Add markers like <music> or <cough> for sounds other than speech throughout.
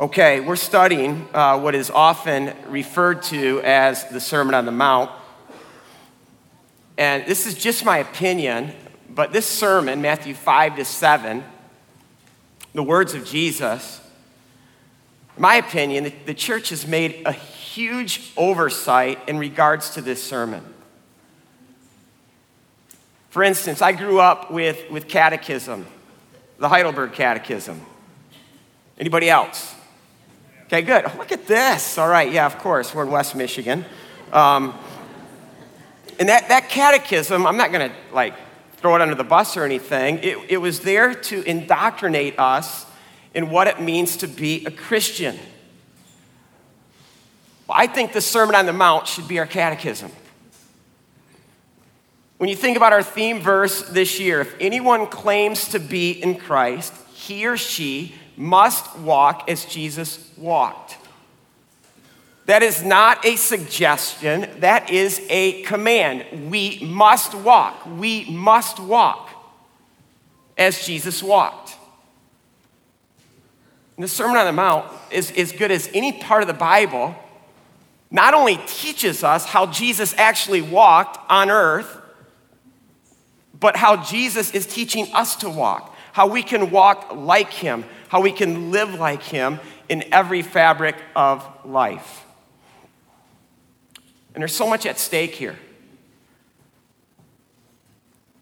Okay, we're studying uh, what is often referred to as the Sermon on the Mount. And this is just my opinion, but this sermon, Matthew 5 to 7, the words of Jesus, my opinion, the, the church has made a huge oversight in regards to this sermon. For instance, I grew up with, with catechism, the Heidelberg Catechism. Anybody else? Okay, good. Look at this. All right, yeah, of course. We're in West Michigan. Um, and that, that catechism, I'm not going to like throw it under the bus or anything. It, it was there to indoctrinate us in what it means to be a Christian. Well, I think the Sermon on the Mount should be our catechism. When you think about our theme verse this year, if anyone claims to be in Christ, he or she must walk as Jesus walked. That is not a suggestion, that is a command. We must walk. We must walk as Jesus walked. And the Sermon on the Mount is as good as any part of the Bible. Not only teaches us how Jesus actually walked on earth, but how Jesus is teaching us to walk, how we can walk like him, how we can live like him in every fabric of life. And there's so much at stake here.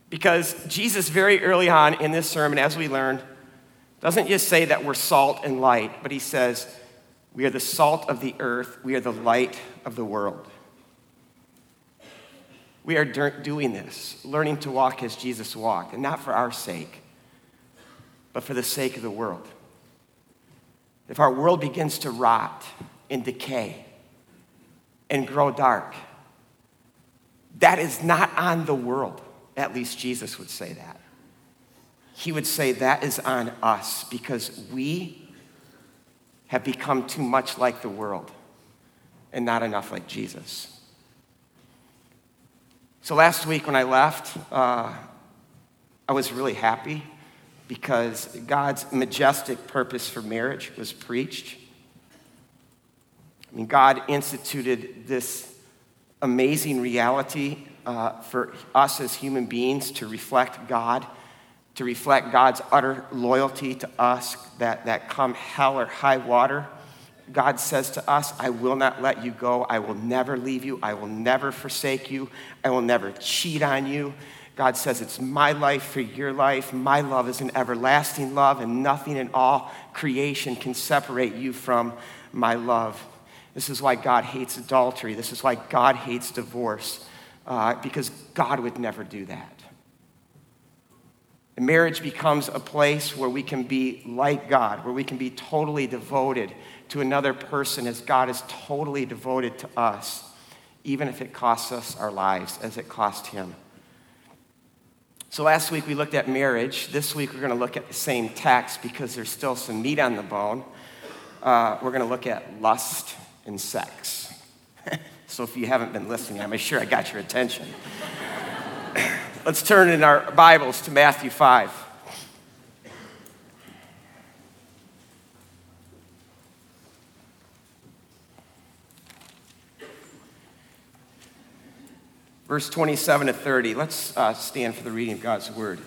Because Jesus, very early on in this sermon, as we learned, doesn't just say that we're salt and light, but he says, we are the salt of the earth, we are the light of the world. We are doing this, learning to walk as Jesus walked, and not for our sake, but for the sake of the world. If our world begins to rot and decay and grow dark, that is not on the world. At least Jesus would say that. He would say that is on us because we have become too much like the world and not enough like Jesus. So last week when I left, uh, I was really happy because God's majestic purpose for marriage was preached. I mean, God instituted this amazing reality uh, for us as human beings to reflect God, to reflect God's utter loyalty to us, that, that come hell or high water, God says to us, I will not let you go. I will never leave you. I will never forsake you. I will never cheat on you. God says, It's my life for your life. My love is an everlasting love, and nothing in all creation can separate you from my love. This is why God hates adultery. This is why God hates divorce, uh, because God would never do that. And marriage becomes a place where we can be like God, where we can be totally devoted to another person as God is totally devoted to us, even if it costs us our lives as it cost him. So last week we looked at marriage. This week we're going to look at the same text because there's still some meat on the bone. Uh, we're going to look at lust and sex. <laughs> so if you haven't been listening, I'm sure I got your attention. <coughs> Let's turn in our Bibles to Matthew 5. Verse 27 to 30. Let's uh, stand for the reading of God's word.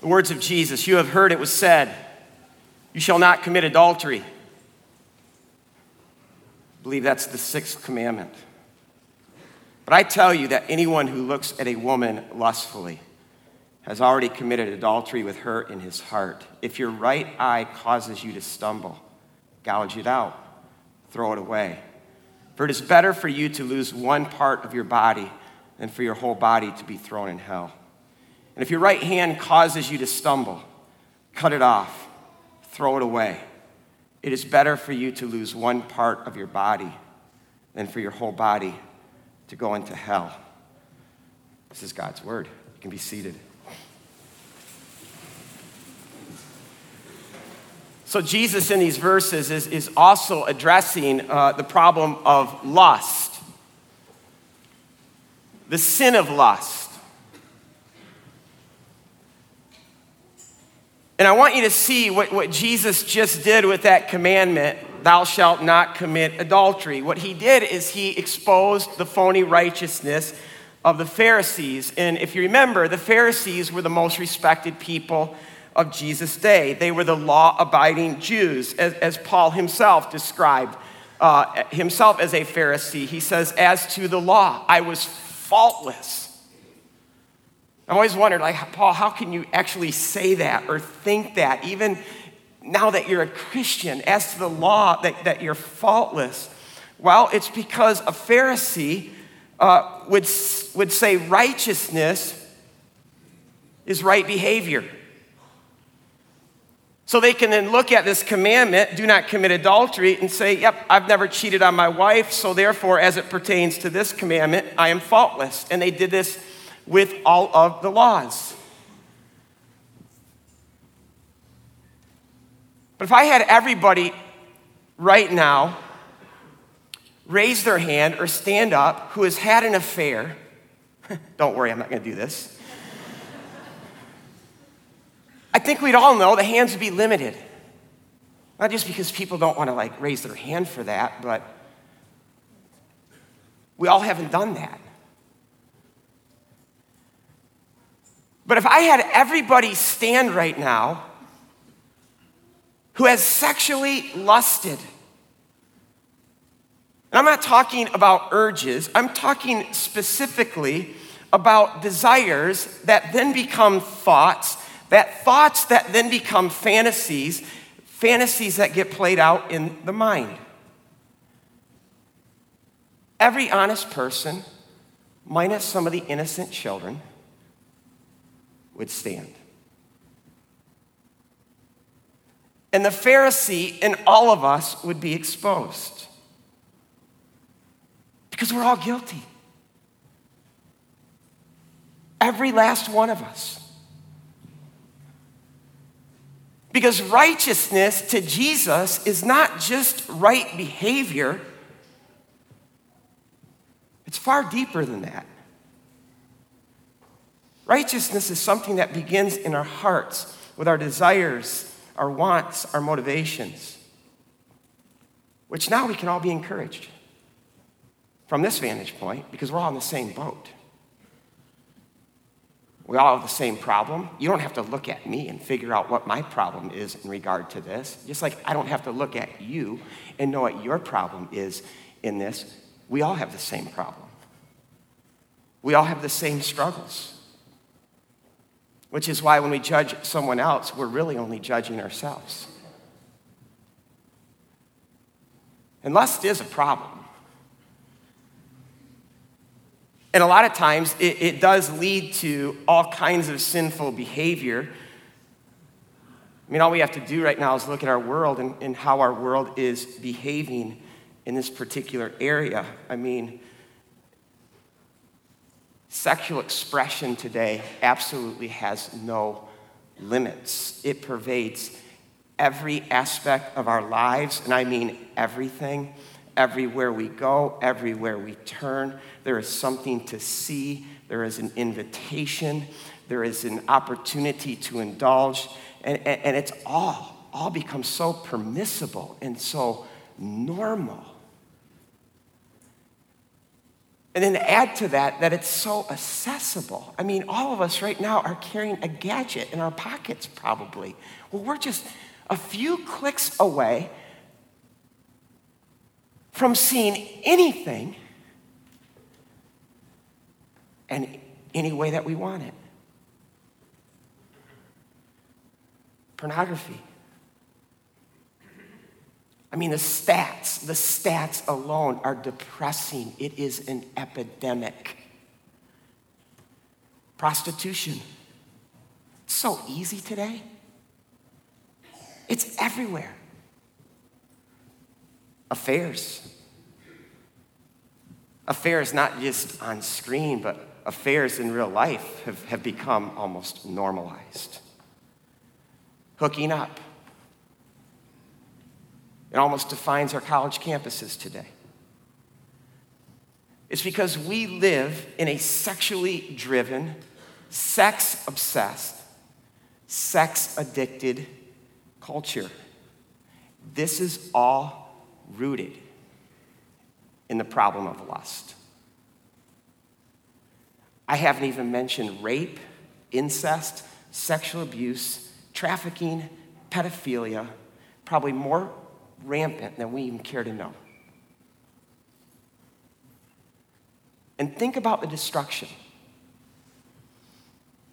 The words of Jesus You have heard it was said, You shall not commit adultery. I believe that's the sixth commandment. But I tell you that anyone who looks at a woman lustfully has already committed adultery with her in his heart. If your right eye causes you to stumble, gouge it out throw it away. For it is better for you to lose one part of your body than for your whole body to be thrown in hell. And if your right hand causes you to stumble, cut it off, throw it away. It is better for you to lose one part of your body than for your whole body to go into hell. This is God's word. You can be seated. So, Jesus in these verses is, is also addressing uh, the problem of lust, the sin of lust. And I want you to see what, what Jesus just did with that commandment thou shalt not commit adultery. What he did is he exposed the phony righteousness of the Pharisees. And if you remember, the Pharisees were the most respected people of Jesus' day. They were the law abiding Jews, as, as, Paul himself described uh, himself as a Pharisee. He says, As to the law, I was faultless. I've always wondered, like, Paul, how can you actually say that or think that, even now that you're a Christian, as to the law, that, that you're faultless? Well, it's because a Pharisee uh, would, would say righteousness is right behavior. So they can then look at this commandment, do not commit adultery, and say, Yep, I've never cheated on my wife, so therefore, as it pertains to this commandment, I am faultless. And they did this with all of the laws. But if I had everybody right now raise their hand or stand up who has had an affair, <laughs> don't worry, I'm not going to do this. I think we'd all know the hands would be limited. Not just because people don't want to like raise their hand for that, but we all haven't done that. But if I had everybody stand right now who has sexually lusted, and I'm not talking about urges, I'm talking specifically about desires that then become thoughts, that thoughts that then become fantasies, fantasies that get played out in the mind. Every honest person, minus some of the innocent children, would stand. And the Pharisee in all of us would be exposed. Because we're all guilty. Every last one of us. Because righteousness to Jesus is not just right behavior, it's far deeper than that. Righteousness is something that begins in our hearts with our desires, our wants, our motivations, which now we can all be encouraged from this vantage point because we're all in the same boat. We all have the same problem. You don't have to look at me and figure out what my problem is in regard to this. Just like I don't have to look at you and know what your problem is in this. We all have the same problem. We all have the same struggles. Which is why when we judge someone else, we're really only judging ourselves. And lust is a problem. And a lot of times it, it, does lead to all kinds of sinful behavior. I mean, all we have to do right now is look at our world and, and how our world is behaving in this particular area. I mean, Sexual expression today absolutely has no limits. It pervades every aspect of our lives, and I mean everything. Everywhere we go, everywhere we turn, there is something to see, there is an invitation, there is an opportunity to indulge, and, and, and it's all, all becomes so permissible and so normal. And then add to that that it's so accessible. I mean, all of us right now are carrying a gadget in our pockets, probably. Well, we're just a few clicks away from seeing anything and any way that we want it. Pornography. I mean, the stats, the stats alone are depressing. It is an epidemic. Prostitution. It's so easy today. It's everywhere. Affairs. Affairs, not just on screen, but affairs in real life have, have become almost normalized. Hooking up it almost defines our college campuses today. It's because we live in a sexually driven, sex obsessed, sex addicted culture. This is all rooted in the problem of lust. I haven't even mentioned rape, incest, sexual abuse, trafficking, pedophilia, probably more rampant than we even care to know. And think about the destruction.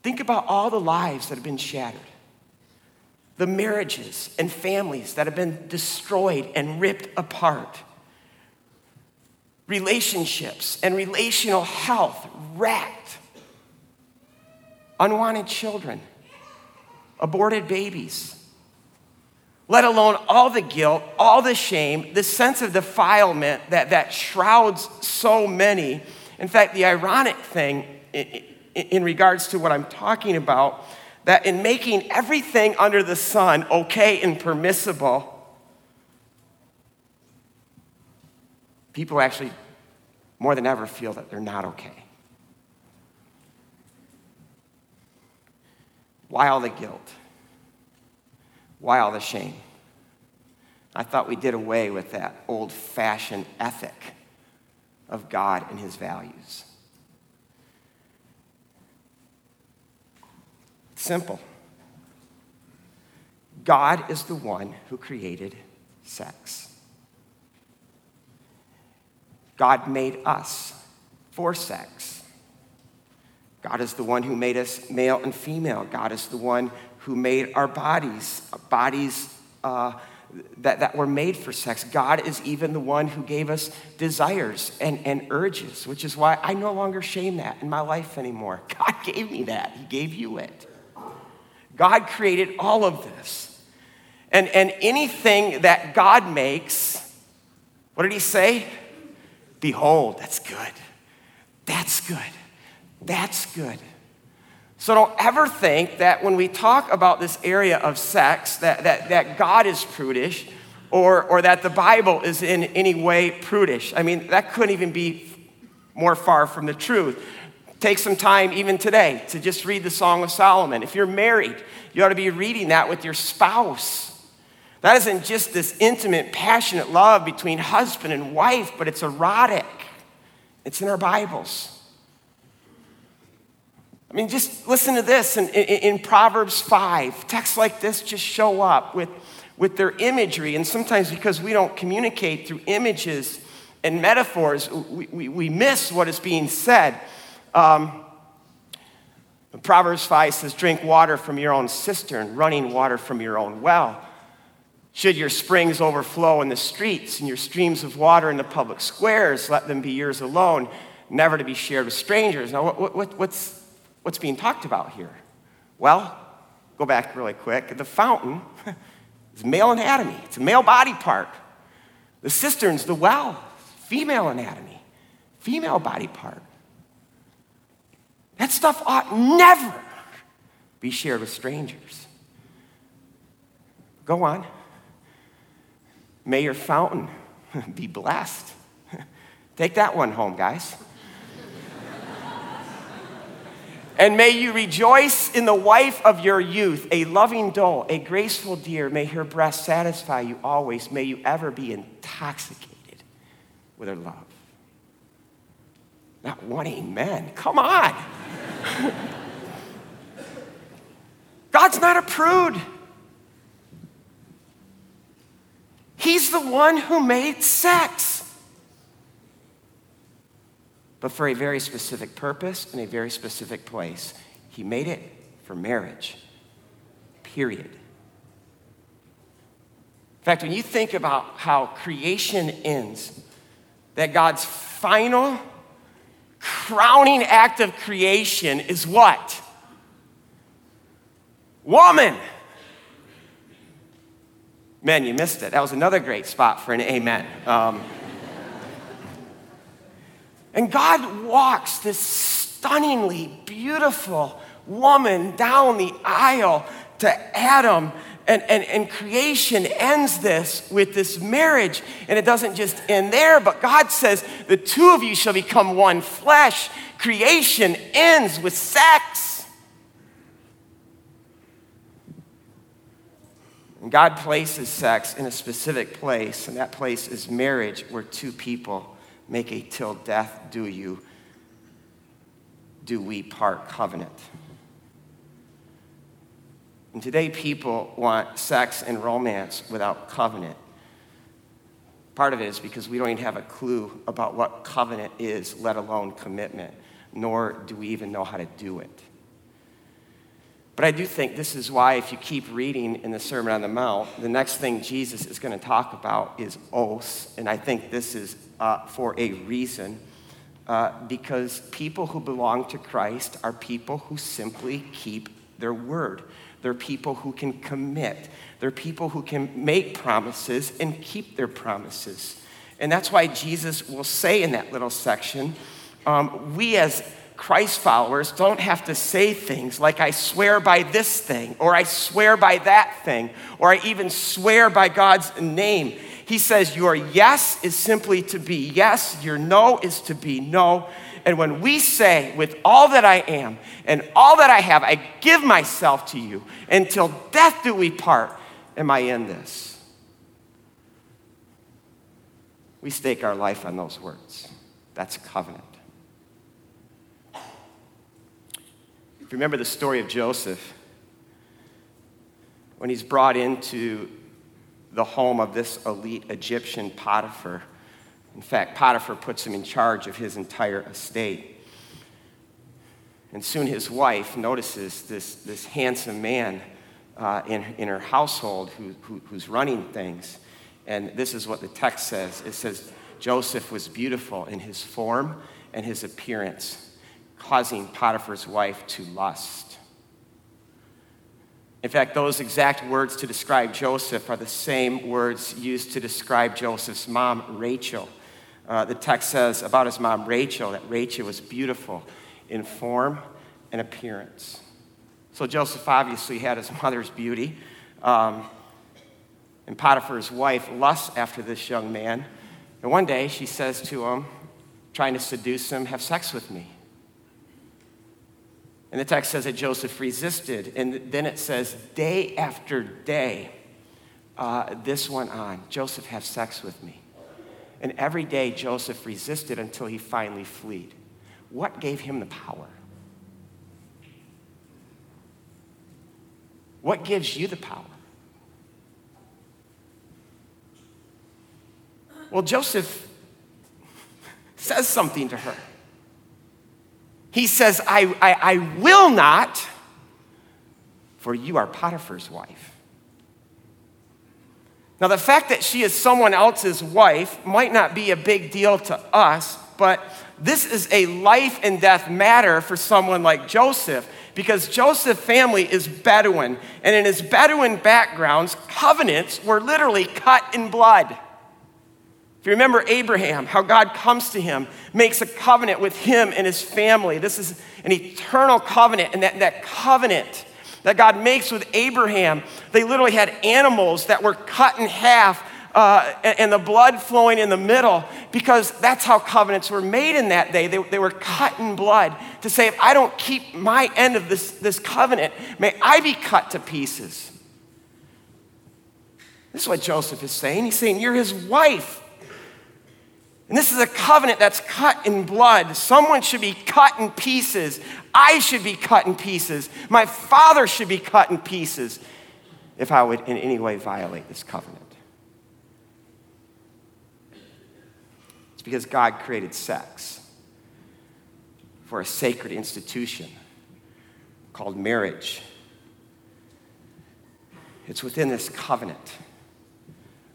Think about all the lives that have been shattered, the marriages and families that have been destroyed and ripped apart, relationships and relational health wrecked, unwanted children, aborted babies. Let alone all the guilt, all the shame, the sense of defilement that, that shrouds so many. In fact, the ironic thing in regards to what I'm talking about that in making everything under the sun okay and permissible, people actually more than ever feel that they're not okay. Why all the guilt? Why all the shame? I thought we did away with that old fashioned ethic of God and his values. Simple. God is the one who created sex. God made us for sex. God is the one who made us male and female. God is the one who made our bodies, bodies uh, that, that were made for sex. God is even the one who gave us desires and, and urges, which is why I no longer shame that in my life anymore. <laughs> God gave me that, He gave you it. God created all of this. And, and anything that God makes, what did he say? Behold, that's good. That's good. That's good. So don't ever think that when we talk about this area of sex, that, that, that God is prudish or, or that the Bible is in any way prudish. I mean, that couldn't even be more far from the truth. Take some time, even today, to just read the Song of Solomon. If you're married, you ought to be reading that with your spouse. That isn't just this intimate, passionate love between husband and wife, but it's erotic. It's in our Bibles. I mean, just listen to this in, in, in, Proverbs 5. Texts like this just show up with, with their imagery. And sometimes because we don't communicate through images and metaphors, we, we, we miss what is being said. Um, Proverbs 5 says, Drink water from your own cistern, running water from your own well. Should your springs overflow in the streets and your streams of water in the public squares, let them be yours alone, never to be shared with strangers. Now, what, what, what's, what's being talked about here? Well, go back really quick. The fountain <laughs> is male anatomy, it's a male body part. The cistern's the well, female anatomy, female body part. That stuff ought never be shared with strangers. Go on. May your fountain <laughs> be blessed. <laughs> Take that one home, guys. <laughs> and may you rejoice in the wife of your youth, a loving doe, a graceful deer. May her breast satisfy you always. May you ever be intoxicated with her love. Not one amen. Come on. God's not a prude. He's the one who made sex. But for a very specific purpose in a very specific place. He made it for marriage. Period. In fact, when you think about how creation ends, that God's final crowning act of creation is what? Woman. Man, you missed it. That was another great spot for an amen. Um, and God walks this stunningly beautiful woman down the aisle to Adam and, and, and creation ends this with this marriage. And it doesn't just end there, but God says, the two of you shall become one flesh. Creation ends with sex. And God places sex in a specific place, and that place is marriage, where two people make a till death do you, do we part covenant. And today, people want sex and romance without covenant. Part of it is because we don't even have a clue about what covenant is, let alone commitment, nor do we even know how to do it. But I do think this is why, if you keep reading in the Sermon on the Mount, the next thing Jesus is going to talk about is oaths. And I think this is uh, for a reason. Uh, because people who belong to Christ are people who simply keep their word. They're people who can commit. They're people who can make promises and keep their promises. And that's why Jesus will say in that little section, um, we as Christ followers don't have to say things like, I swear by this thing, or I swear by that thing, or I even swear by God's name. He says, Your yes is simply to be yes, your no is to be no. And when we say, with all that I am and all that I have, I give myself to you, until death do we part, am I in this? We stake our life on those words. That's covenant. If you remember the story of Joseph, when he's brought into the home of this elite Egyptian Potiphar, in fact, Potiphar puts him in charge of his entire estate. And soon his wife notices this, this handsome man uh, in, in her household who, who, who's running things. And this is what the text says it says, Joseph was beautiful in his form and his appearance causing Potiphar's wife to lust. In fact, those exact words to describe Joseph are the same words used to describe Joseph's mom, Rachel. Uh, the text says about his mom, Rachel, that Rachel was beautiful in form and appearance. So Joseph obviously had his mother's beauty. Um, and Potiphar's wife lusts after this young man. And one day she says to him, trying to seduce him, Have sex with me. And the text says that Joseph resisted. And then it says, day after day, uh, this went on. Joseph, have sex with me. And every day, Joseph resisted until he finally fled. What gave him the power? What gives you the power? Well, Joseph says something to her he says, I, I, I will not, for you are Potiphar's wife. Now, the fact that she is someone else's wife might not be a big deal to us, but this is a life and death matter for someone like Joseph because Joseph's family is Bedouin, and in his Bedouin backgrounds, covenants were literally cut in blood. If you remember Abraham, how God comes to him, makes a covenant with him and his family. This is an eternal covenant, and that, that covenant that God makes with Abraham, they literally had animals that were cut in half uh, and, and, the blood flowing in the middle because that's how covenants were made in that day. They, they were cut in blood to say, if I don't keep my end of this, this covenant, may I be cut to pieces. This is what Joseph is saying. He's saying, You're his wife. And this is a covenant that's cut in blood. Someone should be cut in pieces. I should be cut in pieces. My father should be cut in pieces if I would in any way violate this covenant. It's because God created sex for a sacred institution called marriage. It's within this covenant,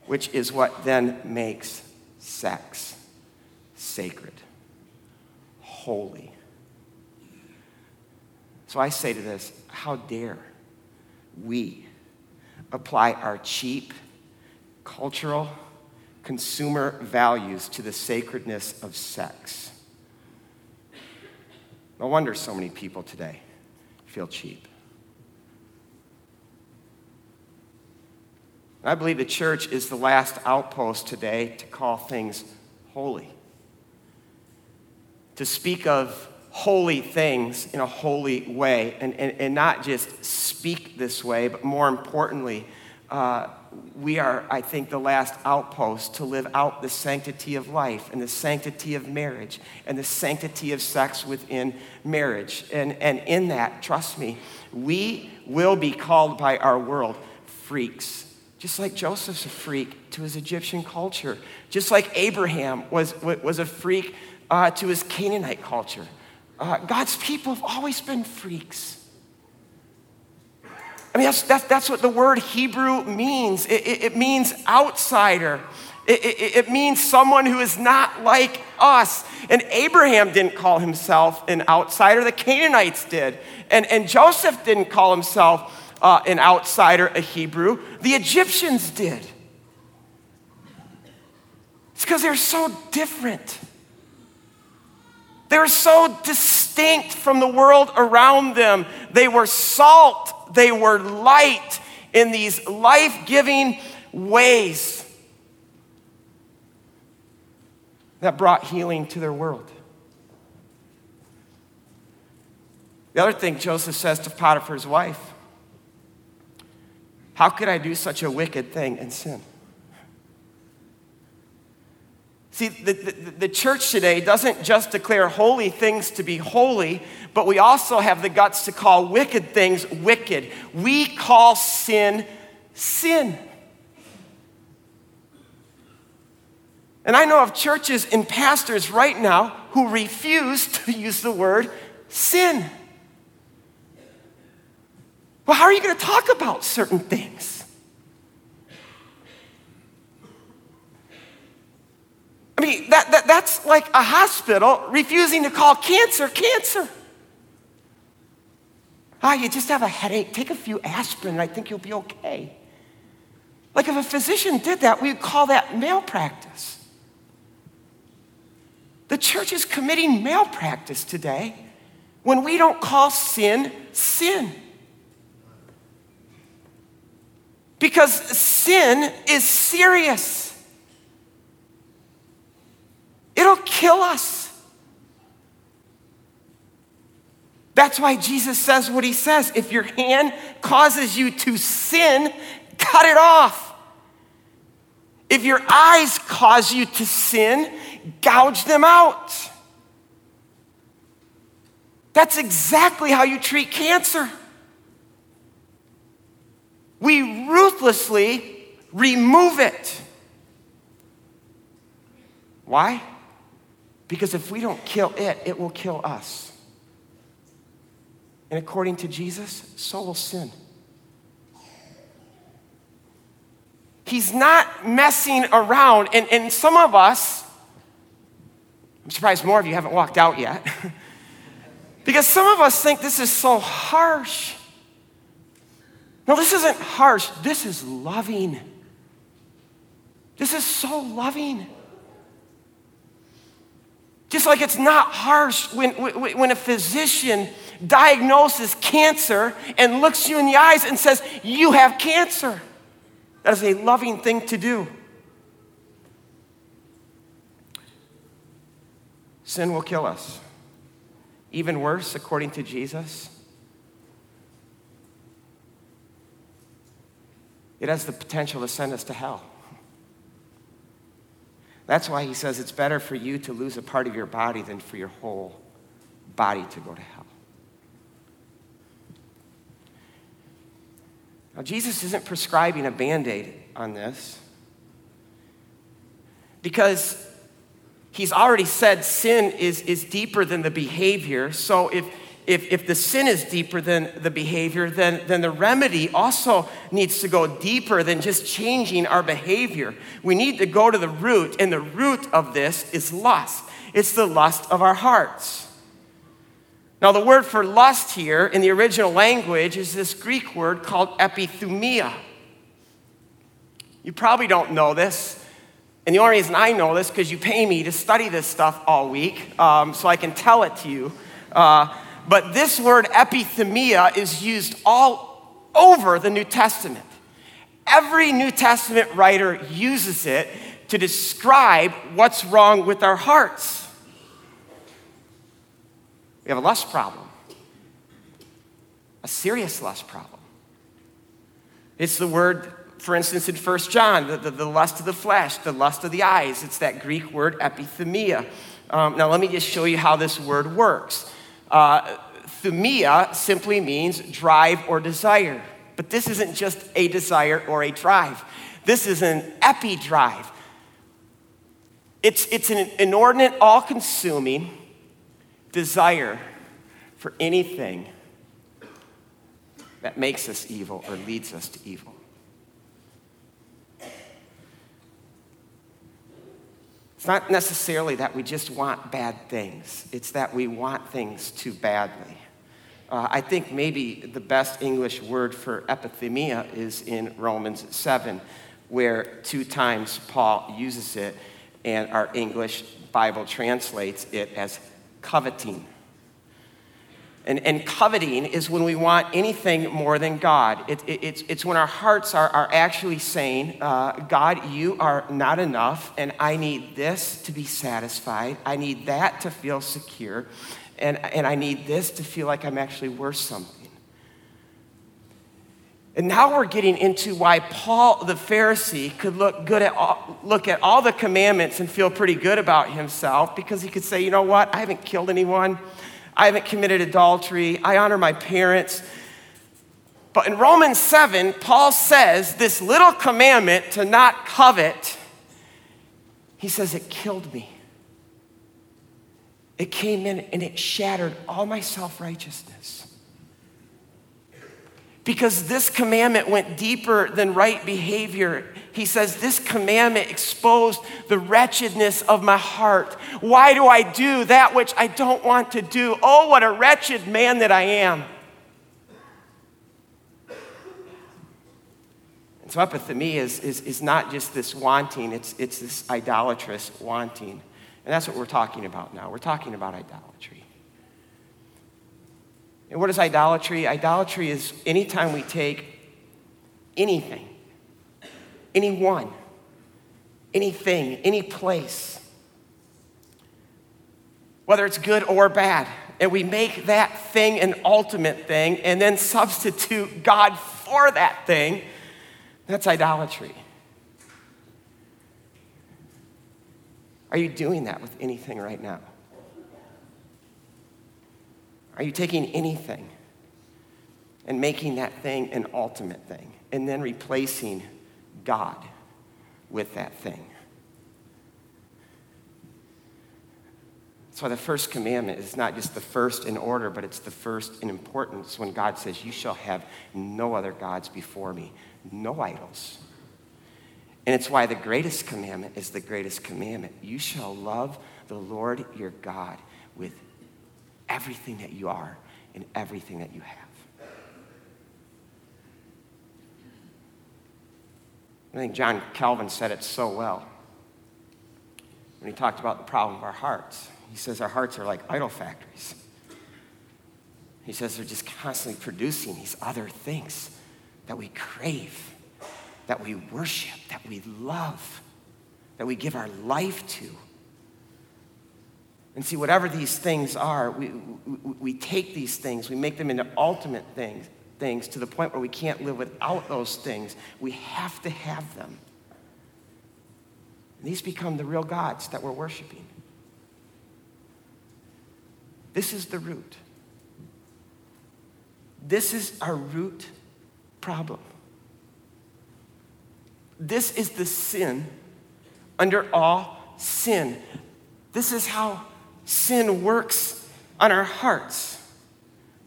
which is what then makes sex sacred, holy. So I say to this how dare we apply our cheap, cultural, consumer values to the sacredness of sex? No wonder so many people today feel cheap. I believe the church is the last outpost today to call things holy to speak of holy things in a holy way and, and, and not just speak this way, but more importantly, uh, we are, I think, the last outpost to live out the sanctity of life and the sanctity of marriage and the sanctity of sex within marriage. And, and in that, trust me, we will be called by our world freaks. Just like Joseph's a freak to his Egyptian culture, just like Abraham was, was a freak uh, to his Canaanite culture. Uh, God's people have always been freaks. I mean, that's, that's, that's what the word Hebrew means. It, it, it means outsider. It, it, it, means someone who is not like us. And Abraham didn't call himself an outsider, the Canaanites did. And, and Joseph didn't call himself uh, an outsider, a Hebrew, the Egyptians did. It's because they're so different. They were so distinct from the world around them. They were salt, they were light in these life giving ways that brought healing to their world. The other thing Joseph says to Potiphar's wife How could I do such a wicked thing and sin? See, the, the, the, church today doesn't just declare holy things to be holy, but we also have the guts to call wicked things wicked. We call sin sin. And I know of churches and pastors right now who refuse to <laughs> use the word sin. Well, how are you going to talk about certain things? I mean, that, that, that's like a hospital refusing to call cancer cancer. Ah, you just have a headache, take a few aspirin, and I think you'll be okay. Like if a physician did that, we would call that malpractice. The church is committing malpractice today when we don't call sin sin. Because sin is serious. It'll kill us. That's why Jesus says what he says. If your hand causes you to sin, cut it off. If your eyes cause you to sin, gouge them out. That's exactly how you treat cancer. We ruthlessly remove it. Why? Because if we don't kill it, it will kill us. And according to Jesus, so will sin. He's not messing around. And, and some of us, I'm surprised more of you haven't walked out yet, <laughs> because some of us think this is so harsh. No, this isn't harsh, this is loving. This is so loving. Just like it's not harsh when, when a physician diagnoses cancer and looks you in the eyes and says, You have cancer. That is a loving thing to do. Sin will kill us. Even worse, according to Jesus, it has the potential to send us to hell. That's why he says it's better for you to lose a part of your body than for your whole body to go to hell. Now, Jesus isn't prescribing a band aid on this because he's already said sin is, is deeper than the behavior. So if if, if the sin is deeper than the behavior, then, then the remedy also needs to go deeper than just changing our behavior. We need to go to the root, and the root of this is lust. It's the lust of our hearts. Now, the word for lust here in the original language is this Greek word called epithumia. You probably don't know this. And the only reason I know this is because you pay me to study this stuff all week, um, so I can tell it to you. Uh, but this word epithumia is used all over the New Testament. Every New Testament writer uses it to describe what's wrong with our hearts. We have a lust problem, a serious lust problem. It's the word for instance, in 1 John, the, the, the, lust of the flesh, the lust of the eyes. It's that Greek word epithumia. Um, now, let me just show you how this word works. Uh, thumia simply means drive or desire. But this isn't just a desire or a drive, this is an epi drive. It's, it's an inordinate, all consuming desire for anything that makes us evil or leads us to evil. It's not necessarily that we just want bad things, it's that we want things too badly. Uh, I think maybe the best English word for epithumia is in Romans 7, where two times Paul uses it, and our English Bible translates it as coveting. And, and coveting is when we want anything more than God. It, it, it's, it's when our hearts are, are actually saying, uh, God, you are not enough, and I need this to be satisfied. I need that to feel secure, and, and I need this to feel like I'm actually worth something. And now we're getting into why Paul the Pharisee could look good at all, look at all the commandments and feel pretty good about himself because he could say, you know what, I haven't killed anyone. I haven't committed adultery. I honor my parents. But in Romans 7, Paul says this little commandment to not covet, he says it killed me. It came in and it shattered all my self righteousness. Because this commandment went deeper than right behavior he says, This commandment exposed the wretchedness of my heart. Why do I do that which I don't want to do? Oh, what a wretched man that I am. And so, epithumia is, is, is not just this wanting, it's, it's this idolatrous wanting. And that's what we're talking about now. We're talking about idolatry. And what is idolatry? Idolatry is anytime we take anything anyone, anything, any place, whether it's good or bad. And we make that thing an ultimate thing and then substitute God for that thing. That's idolatry. Are you doing that with anything right now? Are you taking anything and making that thing an ultimate thing and then replacing God with that thing. Why the first commandment is not just the first in order, but it's the first in importance when God says, You shall have no other gods before me, no idols. And it's why the greatest commandment is the greatest commandment. You shall love the Lord your God with everything that you are and everything that you have. I think John Calvin said it so well when he talked about the problem of our hearts. He says our hearts are like idol factories. He says they're just constantly producing these other things that we crave, that we worship, that we love, that we give our life to. And see, whatever these things are, we, we, we take these things, we make them into ultimate things, things to the point where we can't live without those things. We have to have them. And these become the real gods that we're worshiping. This is the root. This is our root problem. This is the sin under all sin. This is how sin works on our hearts.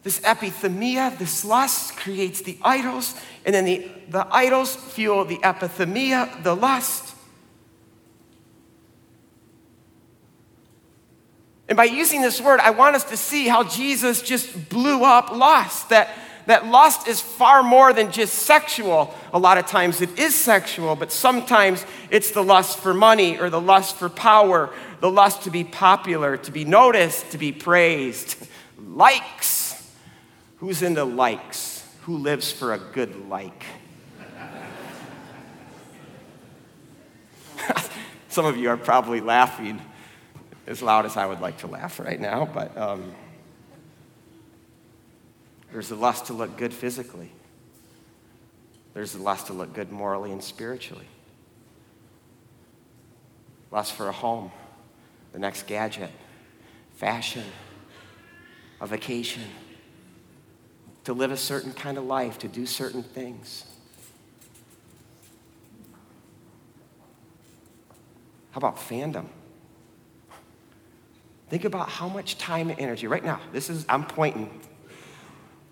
This epithumia, this lust, creates the idols, and then the, the idols fuel the epithumia, the lust. And by using this word, I want us to see how Jesus just blew up lust. That, that lust is far more than just sexual. A lot of times it is sexual, but sometimes it's the lust for money or the lust for power, the lust to be popular, to be noticed, to be praised. Likes Who's into likes? Who lives for a good like? <laughs> Some of you are probably laughing as loud as I would like to laugh right now, but um, there's a lust to look good physically. There's the lust to look good morally and spiritually. Lust for a home, the next gadget, fashion, a vacation, to live a certain kind of life, to do certain things. How about fandom? Think about how much time and energy. Right now, this is, I'm pointing.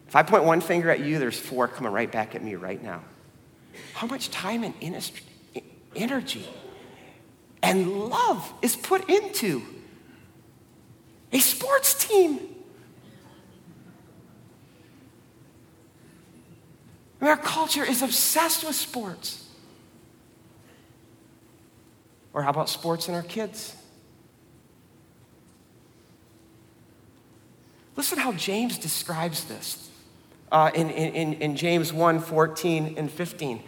If I point one finger at you, there's four coming right back at me right now. How much time and energy and love is put into a sports team? Our culture is obsessed with sports. Or how about sports and our kids? Listen how James describes this uh, in, in, in James 1 14 and 15.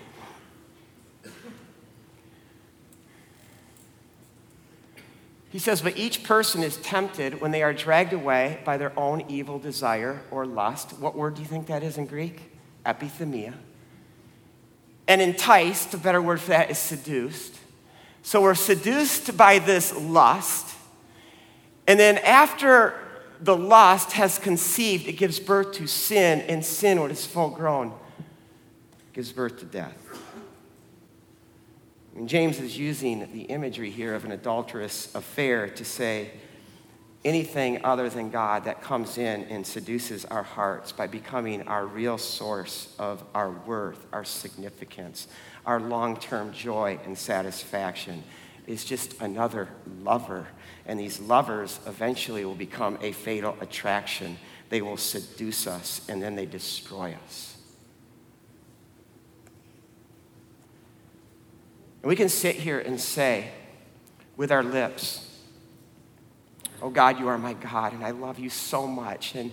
He says, But each person is tempted when they are dragged away by their own evil desire or lust. What word do you think that is in Greek? Epithumia. And enticed, a better word for that is seduced. So we're seduced by this lust. And then after the lust has conceived, it gives birth to sin, and sin, when it's full grown, gives birth to death. And James is using the imagery here of an adulterous affair to say anything other than God that comes in and seduces our hearts by becoming our real source of our worth, our significance, our long term joy and satisfaction is just another lover. And these lovers eventually will become a fatal attraction. They will seduce us and then they destroy us. And we can sit here and say with our lips, Oh God, you are my God, and I love you so much, and,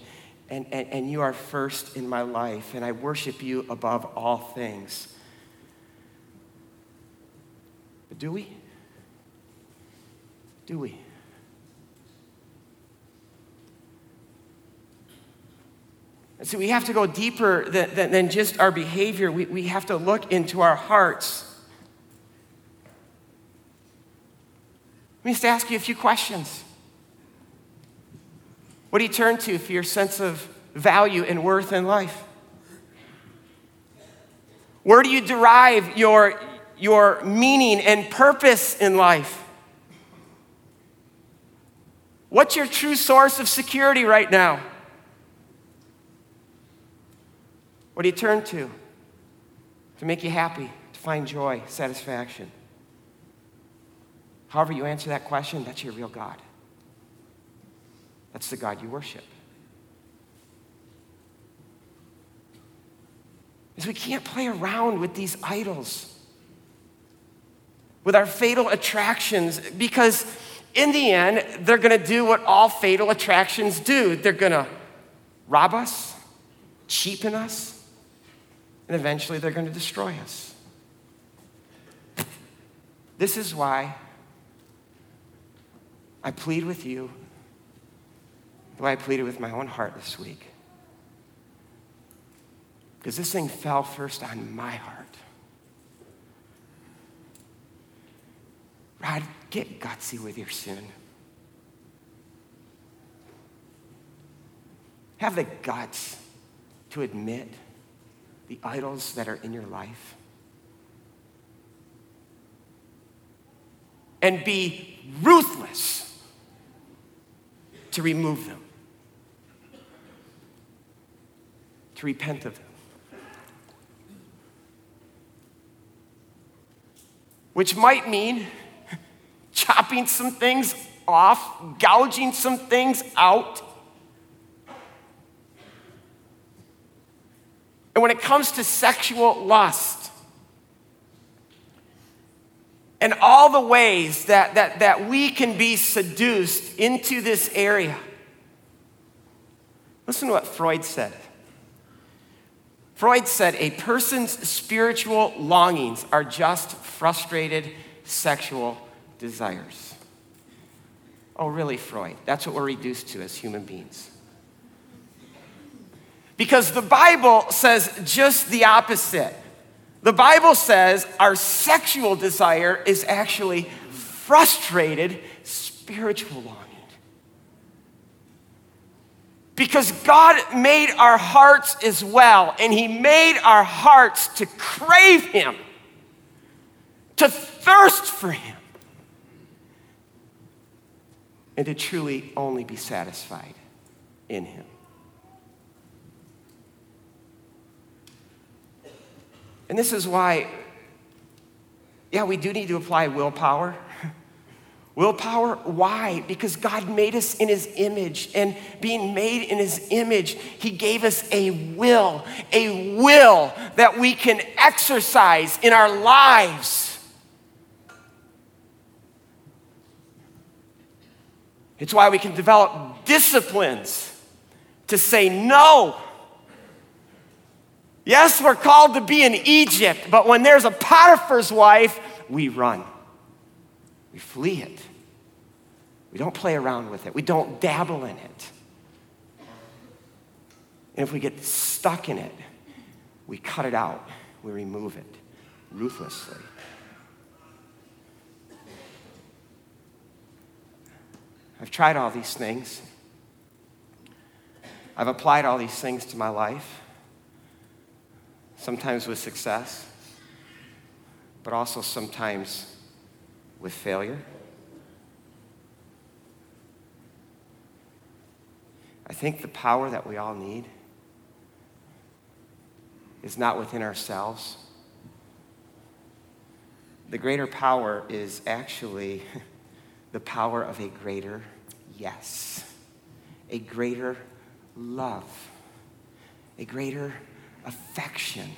and, and, and you are first in my life, and I worship you above all things. But do we? Do we? So we have to go deeper than, than, than just our behavior. We, we have to look into our hearts. Let me just ask you a few questions. What do you turn to for your sense of value and worth in life? Where do you derive your, your meaning and purpose in life? What's your true source of security right now? What do you turn to to make you happy, to find joy, satisfaction? However, you answer that question, that's your real God. That's the God you worship. Is we can't play around with these idols, with our fatal attractions, because in the end, they're going to do what all fatal attractions do. They're going to rob us, cheapen us, and eventually they're going to destroy us. This is why I plead with you way I pleaded with my own heart this week. Because this thing fell first on my heart. Rod, get gutsy with your sin. Have the guts to admit the idols that are in your life. And be ruthless to remove them, to repent of them. Which might mean chopping some things off, gouging some things out. And when it comes to sexual lust, and all the ways that, that, that we can be seduced into this area, listen to what Freud said. Freud said a person's spiritual longings are just frustrated sexual desires. Oh, really, Freud? That's what we're reduced to as human beings. Because the Bible says just the opposite. The Bible says our sexual desire is actually frustrated spiritual longing. Because God made our hearts as well, and He made our hearts to crave Him, to thirst for Him, and to truly only be satisfied in Him. And this is why, yeah, we do need to apply willpower. Willpower, why? Because God made us in His image, and being made in His image, He gave us a will, a will that we can exercise in our lives. It's why we can develop disciplines to say no. Yes, we're called to be in Egypt, but when there's a Potiphar's wife, we run. We flee it. We don't play around with it. We don't dabble in it. And if we get stuck in it, we cut it out. We remove it ruthlessly. I've tried all these things. I've applied all these things to my life, sometimes with success, but also sometimes with failure. I think the power that we all need is not within ourselves. The greater power is actually <laughs> the power of a greater yes, a greater love, a greater affection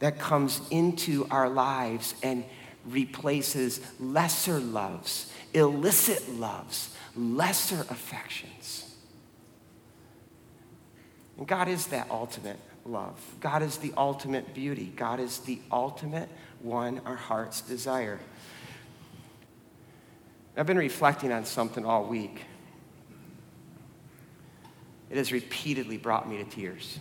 that comes into our lives and replaces lesser loves, illicit loves, lesser affections. And God is that ultimate love. God is the ultimate beauty. God is the ultimate one our hearts desire. I've been reflecting on something all week. It has repeatedly brought me to tears.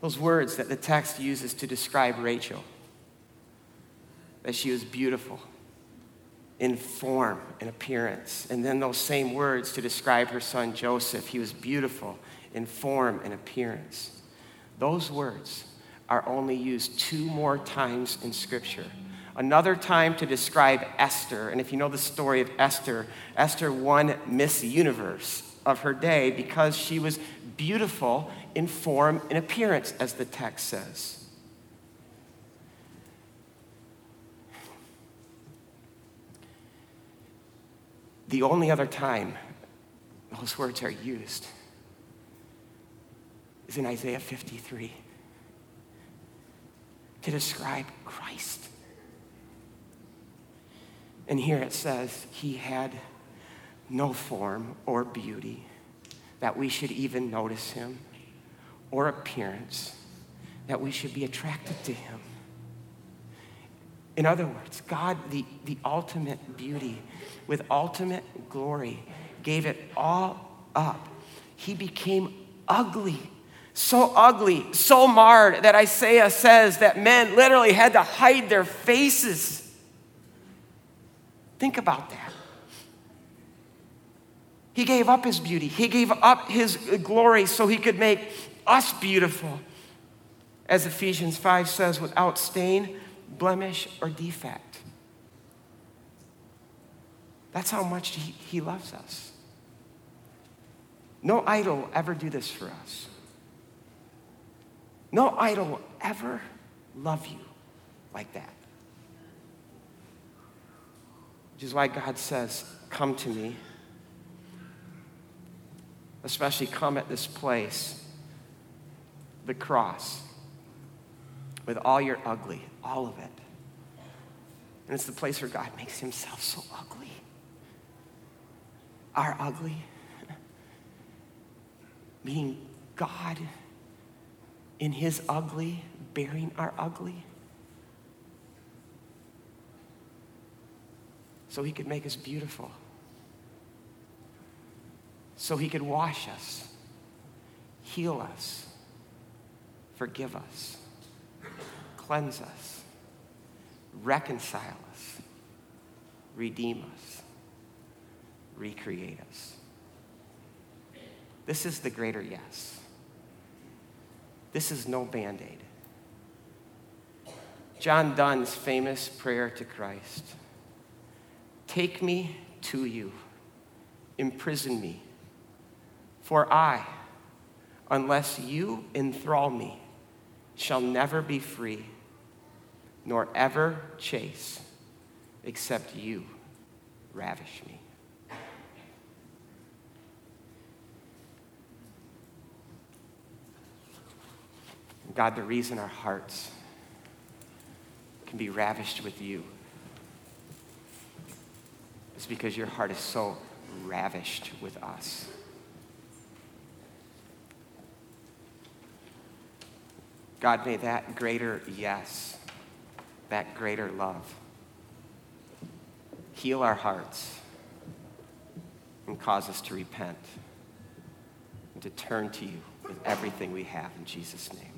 Those words that the text uses to describe Rachel that she was beautiful in form and appearance. And then those same words to describe her son Joseph. He was beautiful in form and appearance. Those words are only used two more times in Scripture. Another time to describe Esther. And if you know the story of Esther, Esther won Miss Universe of her day because she was beautiful in form and appearance, as the text says. The only other time those words are used is in Isaiah 53 to describe Christ. And here it says, He had no form or beauty that we should even notice him, or appearance that we should be attracted to him. In other words, God, the, the ultimate beauty, with ultimate glory, gave it all up. He became ugly, so ugly, so marred that Isaiah says that men literally had to hide their faces. Think about that. He gave up his beauty, he gave up his glory so he could make us beautiful. As Ephesians 5 says, without stain, blemish, or defect. That's how much he, he loves us. No idol will ever do this for us. No idol will ever love you like that. Which is why God says, Come to me especially come at this place, the cross, with all your ugly, all of it. And it's the place where God makes himself so ugly. Our ugly. <laughs> Meaning God in his ugly, bearing our ugly. So he could make us beautiful so he could wash us, heal us, forgive us, cleanse us, reconcile us, redeem us, recreate us. This is the greater yes. This is no band aid. John Donne's famous prayer to Christ Take me to you, imprison me, for I, unless you enthrall me, shall never be free, nor ever chase, except you ravish me. God, the reason our hearts can be ravished with you is because your heart is so ravished with us. God, may that greater yes, that greater love, heal our hearts and cause us to repent and to turn to you with everything we have in Jesus' name.